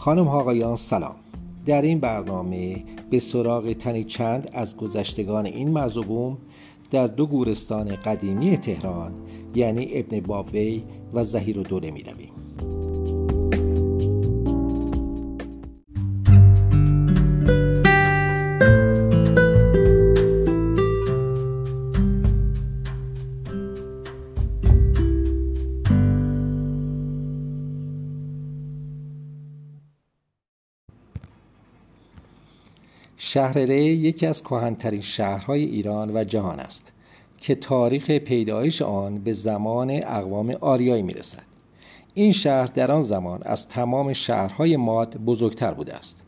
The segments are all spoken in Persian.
خانم آقایان سلام در این برنامه به سراغ تنی چند از گذشتگان این مزوبوم در دو گورستان قدیمی تهران یعنی ابن باوی و زهیر و دوله می رویم. شهر ری یکی از کهنترین شهرهای ایران و جهان است که تاریخ پیدایش آن به زمان اقوام آریایی می‌رسد. این شهر در آن زمان از تمام شهرهای ماد بزرگتر بوده است.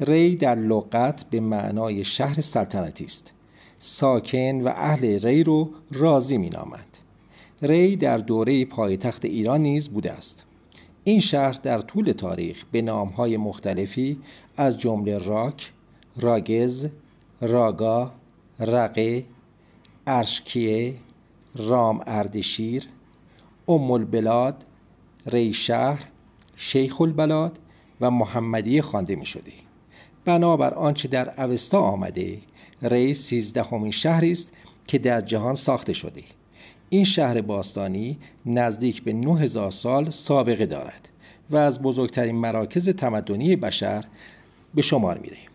ری در لغت به معنای شهر سلطنتی است. ساکن و اهل ری رو راضی مینامند. ری در دوره پایتخت ایران نیز بوده است. این شهر در طول تاریخ به نامهای مختلفی از جمله راک، راگز، راگا، رقه، ارشکیه، رام اردشیر، ام البلاد، ریشهر، شیخ البلاد و محمدیه خوانده می شده. بنابر آنچه در اوستا آمده ری سیزدهمین شهری است که در جهان ساخته شده این شهر باستانی نزدیک به 9000 سال سابقه دارد و از بزرگترین مراکز تمدنی بشر به شمار میره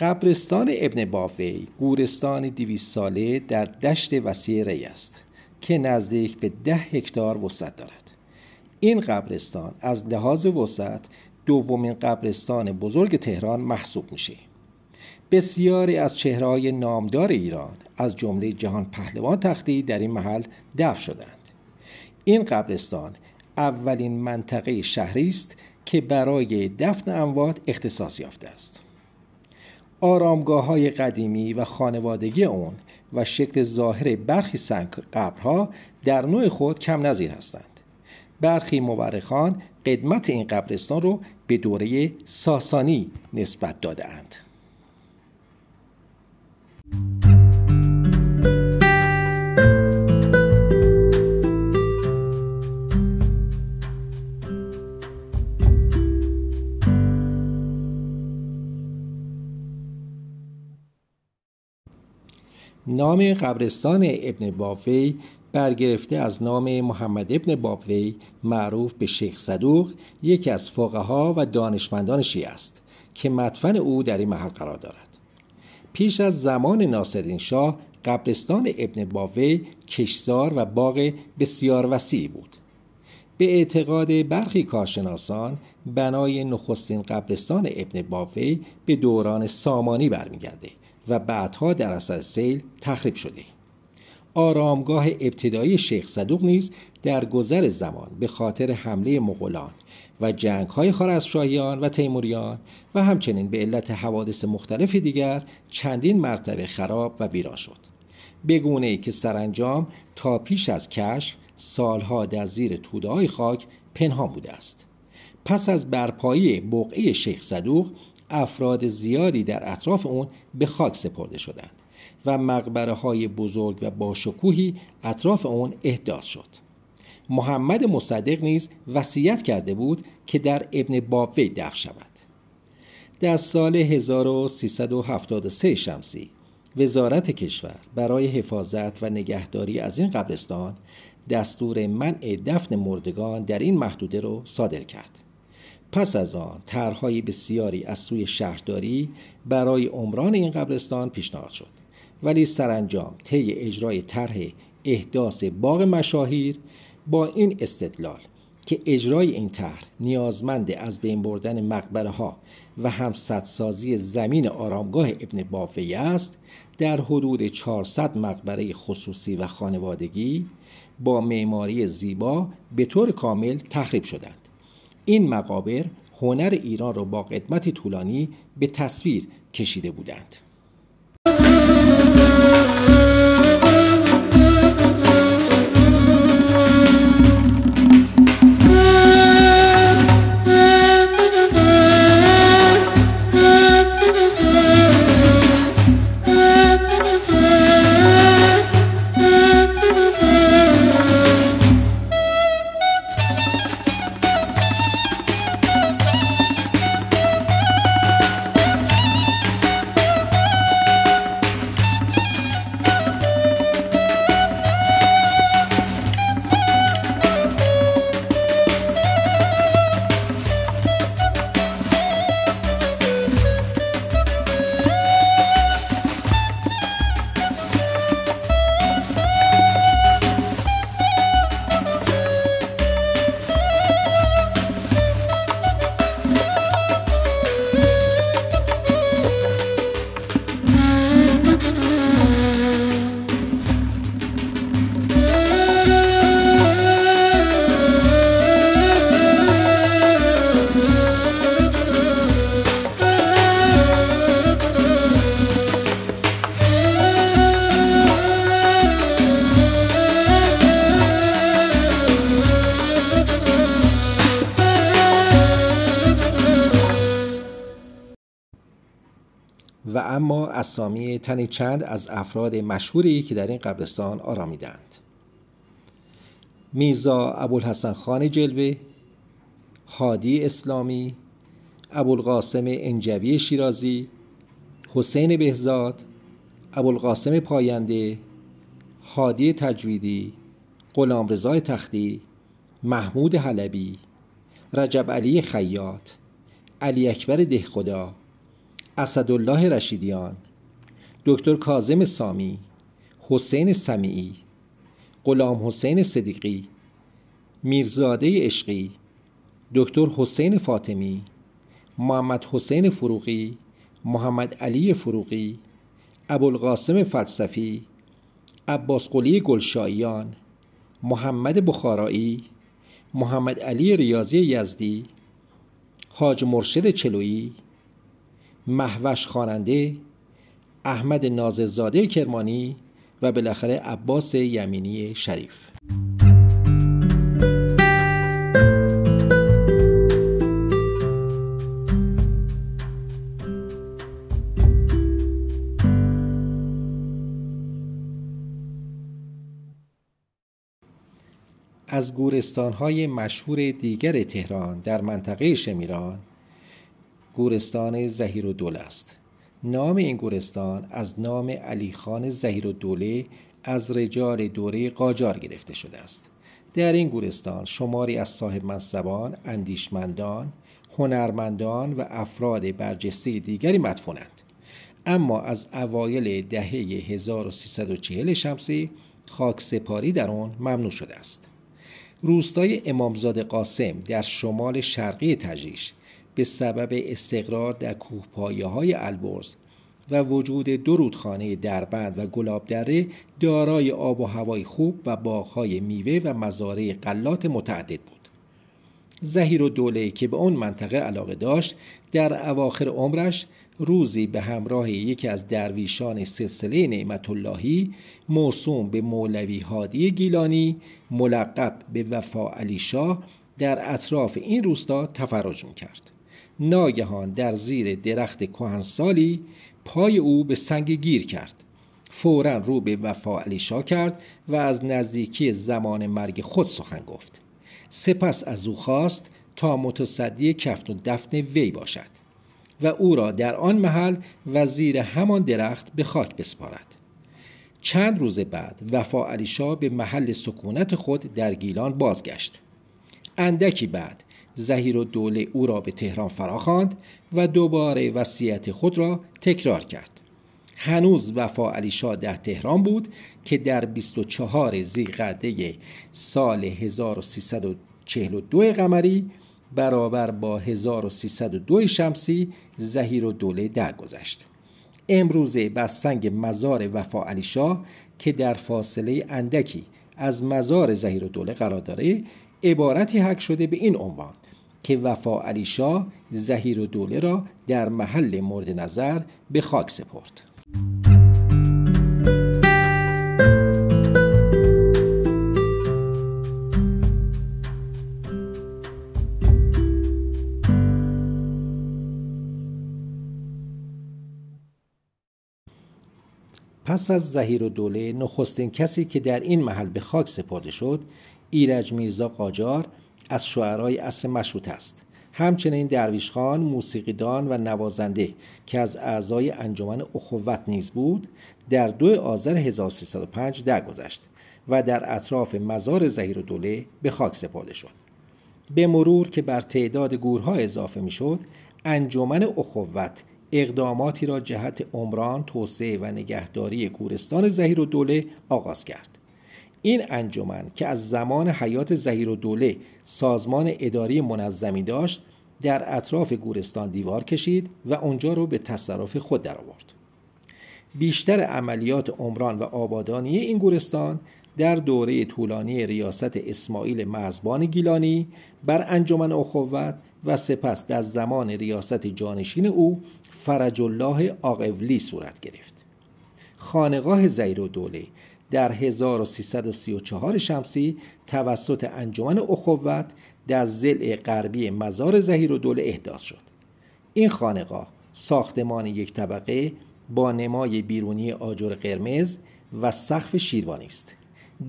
قبرستان ابن بافی گورستان دیویس ساله در دشت وسیع ری است که نزدیک به ده هکتار وسعت دارد. این قبرستان از لحاظ وسعت دومین قبرستان بزرگ تهران محسوب میشه. بسیاری از چهرهای نامدار ایران از جمله جهان پهلوان تختی در این محل دفن شدند این قبرستان اولین منطقه شهری است که برای دفن اموات اختصاص یافته است. آرامگاه های قدیمی و خانوادگی اون و شکل ظاهر برخی سنگ قبرها در نوع خود کم نظیر هستند. برخی مورخان قدمت این قبرستان رو به دوره ساسانی نسبت داده نام قبرستان ابن بافی برگرفته از نام محمد ابن بابوی معروف به شیخ صدوق یکی از فقها و دانشمندان شیعه است که مدفن او در این محل قرار دارد. پیش از زمان ناصرین شاه قبرستان ابن باوی کشزار و باغ بسیار وسیعی بود. به اعتقاد برخی کارشناسان بنای نخستین قبرستان ابن باوی به دوران سامانی برمیگرده و بعدها در اثر سیل تخریب شده. آرامگاه ابتدایی شیخ صدوق نیز در گذر زمان به خاطر حمله مغولان و جنگ های خارزمشاهیان و تیموریان و همچنین به علت حوادث مختلف دیگر چندین مرتبه خراب و ویران شد. بگونه ای که سرانجام تا پیش از کشف سالها در زیر توده های خاک پنهان بوده است. پس از برپایی بقعه شیخ صدوق افراد زیادی در اطراف اون به خاک سپرده شدند و مقبره های بزرگ و باشکوهی اطراف اون احداث شد. محمد مصدق نیز وصیت کرده بود که در ابن بابوی دفن شود. در سال 1373 شمسی وزارت کشور برای حفاظت و نگهداری از این قبرستان دستور منع دفن مردگان در این محدوده را صادر کرد. پس از آن طرحهای بسیاری از سوی شهرداری برای عمران این قبرستان پیشنهاد شد. ولی سرانجام طی اجرای طرح احداث باغ مشاهیر با این استدلال که اجرای این طرح نیازمند از بین بردن مقبره ها و همسدسازی زمین آرامگاه ابن بافی است در حدود 400 مقبره خصوصی و خانوادگی با معماری زیبا به طور کامل تخریب شدند. این مقابر هنر ایران را با قدمت طولانی به تصویر کشیده بودند. اسامی تنی چند از افراد مشهوری که در این قبرستان آرامیدند میرزا ابوالحسن خان جلوه هادی اسلامی ابوالقاسم انجوی شیرازی حسین بهزاد ابوالقاسم پاینده هادی تجویدی غلامرضا تختی محمود حلبی رجب علی خیاط علی اکبر دهخدا اسدالله رشیدیان دکتر کازم سامی حسین سمیعی غلام حسین صدیقی میرزاده عشقی دکتر حسین فاطمی محمد حسین فروغی محمد علی فروغی ابوالقاسم فلسفی عباس قلی گلشاییان محمد بخارایی محمد علی ریاضی یزدی حاج مرشد چلویی محوش خواننده احمد ناززاده کرمانی و بالاخره عباس یمینی شریف. از گورستانهای مشهور دیگر تهران در منطقه شمیران گورستان زهیر و دوله است. نام این گورستان از نام علی خان زهیر و دوله از رجال دوره قاجار گرفته شده است. در این گورستان شماری از صاحب منصبان، اندیشمندان، هنرمندان و افراد برجسته دیگری مدفونند. اما از اوایل دهه 1340 شمسی خاک سپاری در آن ممنوع شده است. روستای امامزاده قاسم در شمال شرقی تجریش به سبب استقرار در کوهپایه های البرز و وجود دو رودخانه دربند و گلابدره دارای آب و هوای خوب و باغهای میوه و مزارع قلات متعدد بود زهیر و دوله که به اون منطقه علاقه داشت در اواخر عمرش روزی به همراه یکی از درویشان سلسله نعمت اللهی موسوم به مولوی هادی گیلانی ملقب به وفا علی شاه در اطراف این روستا تفرج کرد. ناگهان در زیر درخت کهنسالی پای او به سنگ گیر کرد. فورا رو به وفا علی شاه کرد و از نزدیکی زمان مرگ خود سخن گفت. سپس از او خواست تا متصدی کفن و دفن وی باشد و او را در آن محل وزیر همان درخت به خاک بسپارد. چند روز بعد وفا علی شاه به محل سکونت خود در گیلان بازگشت. اندکی بعد زهیر و دوله او را به تهران فراخواند و دوباره وصیت خود را تکرار کرد. هنوز وفا علی شاه در تهران بود که در 24 زیقعده سال 1342 قمری برابر با 1302 شمسی زهیر و دوله درگذشت. امروزه بر سنگ مزار وفا علی شاه که در فاصله اندکی از مزار زهیر و دوله قرار داره عبارتی حک شده به این عنوان. که وفا علی شاه زهیر و دوله را در محل مورد نظر به خاک سپرد. پس از زهیر و دوله نخستین کسی که در این محل به خاک سپرده شد ایرج میرزا قاجار از شعرهای اصر مشروط است. همچنین درویش خان موسیقیدان و نوازنده که از اعضای انجمن اخوت نیز بود در دو آذر 1305 درگذشت و در اطراف مزار زهیر و دوله به خاک سپرده شد. به مرور که بر تعداد گورها اضافه می شد انجمن اخوت اقداماتی را جهت عمران توسعه و نگهداری گورستان زهیر و دوله آغاز کرد. این انجمن که از زمان حیات زهیر و دوله سازمان اداری منظمی داشت در اطراف گورستان دیوار کشید و اونجا رو به تصرف خود درآورد. بیشتر عملیات عمران و آبادانی این گورستان در دوره طولانی ریاست اسماعیل مزبان گیلانی بر انجمن اخوت و سپس در زمان ریاست جانشین او فرج الله آقولی صورت گرفت خانقاه زیر و دوله. در 1334 شمسی توسط انجمن اخوت در زل غربی مزار زهیر و دوله احداث شد. این خانقاه ساختمان یک طبقه با نمای بیرونی آجر قرمز و سقف شیروانی است.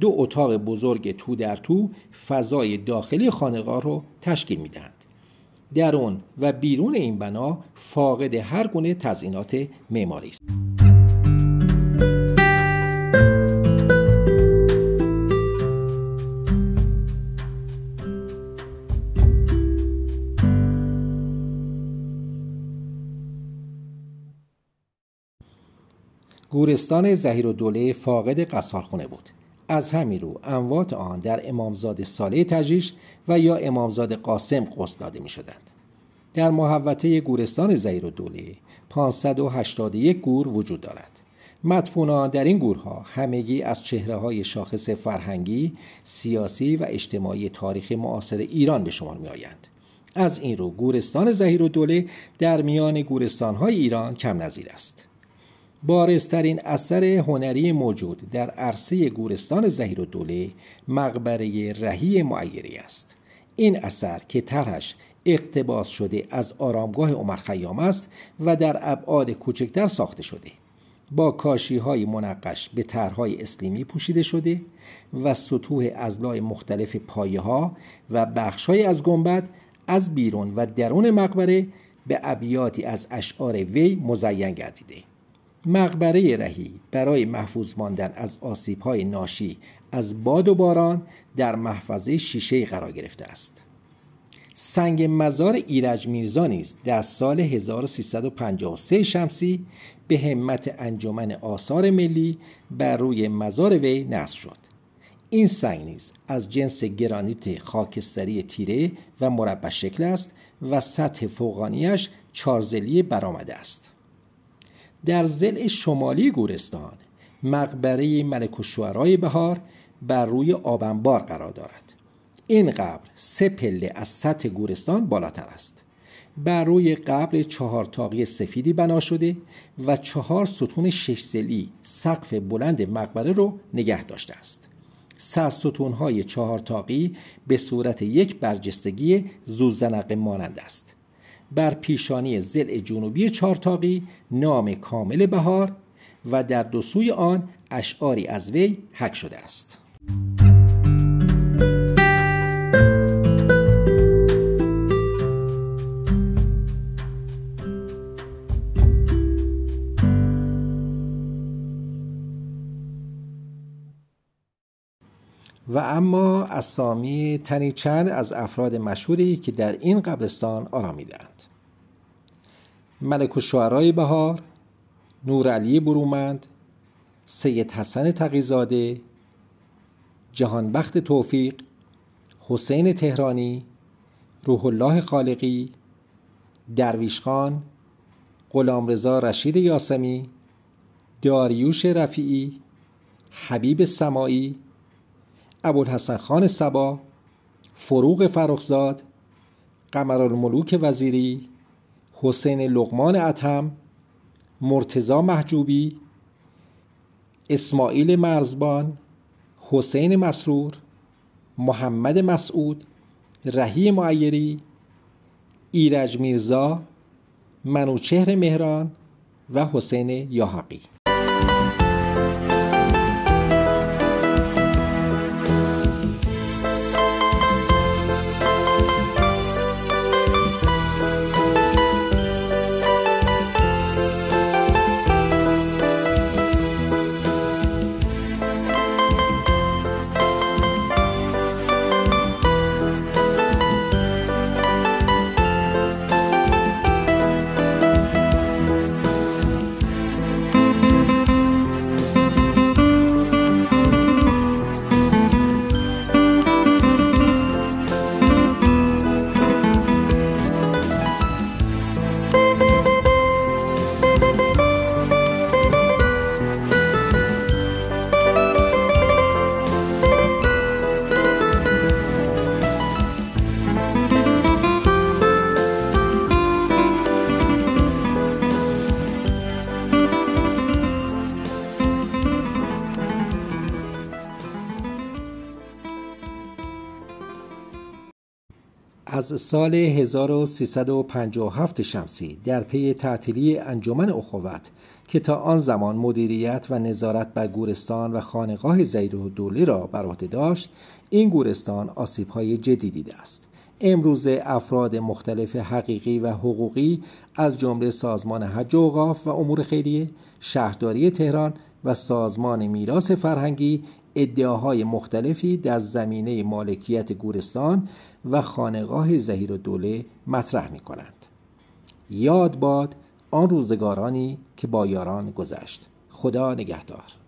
دو اتاق بزرگ تو در تو فضای داخلی خانقاه رو تشکیل می‌دهند. درون و بیرون این بنا فاقد هر گونه تزئینات معماری است. گورستان زهیر و دوله فاقد قصارخونه بود از همین رو اموات آن در امامزاد ساله تجریش و یا امامزاد قاسم قصد داده می شدند. در محوطه گورستان زهیر و دوله 581 گور وجود دارد. مدفونان در این گورها همگی از چهره های شاخص فرهنگی، سیاسی و اجتماعی تاریخ معاصر ایران به شمار می آیند. از این رو گورستان زهیر و دوله در میان گورستان های ایران کم نظیر است. بارزترین اثر هنری موجود در عرصه گورستان زهیر و دوله مقبره رهی معیری است. این اثر که طرحش اقتباس شده از آرامگاه عمر خیام است و در ابعاد کوچکتر ساخته شده. با کاشی های منقش به طرحهای اسلیمی پوشیده شده و سطوح ازلای مختلف پایه ها و بخش از گنبد از بیرون و درون مقبره به ابیاتی از اشعار وی مزین گردیده. مقبره رهی برای محفوظ ماندن از های ناشی از باد و باران در محفظه شیشه قرار گرفته است. سنگ مزار ایرج میرزا نیز در سال 1353 شمسی به همت انجمن آثار ملی بر روی مزار وی نصب شد. این سنگ نیز از جنس گرانیت خاکستری تیره و مربع شکل است و سطح فوقانیش چارزلی برآمده است. در زل شمالی گورستان مقبره ملک و بهار بر روی آبنبار قرار دارد. این قبر سه پله از سطح گورستان بالاتر است. بر روی قبر چهار تاقی سفیدی بنا شده و چهار ستون شش زلی سقف بلند مقبره رو نگه داشته است. سرستون های چهار تاقی به صورت یک برجستگی زوزنق مانند است. بر پیشانی زل جنوبی چارتاقی نام کامل بهار و در دو سوی آن اشعاری از وی حک شده است. اما اسامی تنی چند از افراد مشهوری که در این قبرستان آرامیدند ملک و بهار نور علی برومند سید حسن تقیزاده جهانبخت توفیق حسین تهرانی روح الله خالقی درویش خان غلامرضا رشید یاسمی داریوش رفیعی حبیب سمایی ابوالحسن خان سبا فروغ فرخزاد قمرالملوک وزیری حسین لغمان اتم مرتزا محجوبی اسماعیل مرزبان حسین مسرور محمد مسعود رهی معیری ایرج میرزا منوچهر مهران و حسین یاحقی. سال 1357 شمسی در پی تعطیلی انجمن اخوت که تا آن زمان مدیریت و نظارت بر گورستان و خانقاه زیر و دوله را بر عهده داشت این گورستان آسیب‌های جدی دیده است امروز افراد مختلف حقیقی و حقوقی از جمله سازمان حج و اوقاف و امور خیریه شهرداری تهران و سازمان میراث فرهنگی ادعاهای مختلفی در زمینه مالکیت گورستان و خانقاه زهیر دوله مطرح می کنند. یاد باد آن روزگارانی که با یاران گذشت خدا نگهدار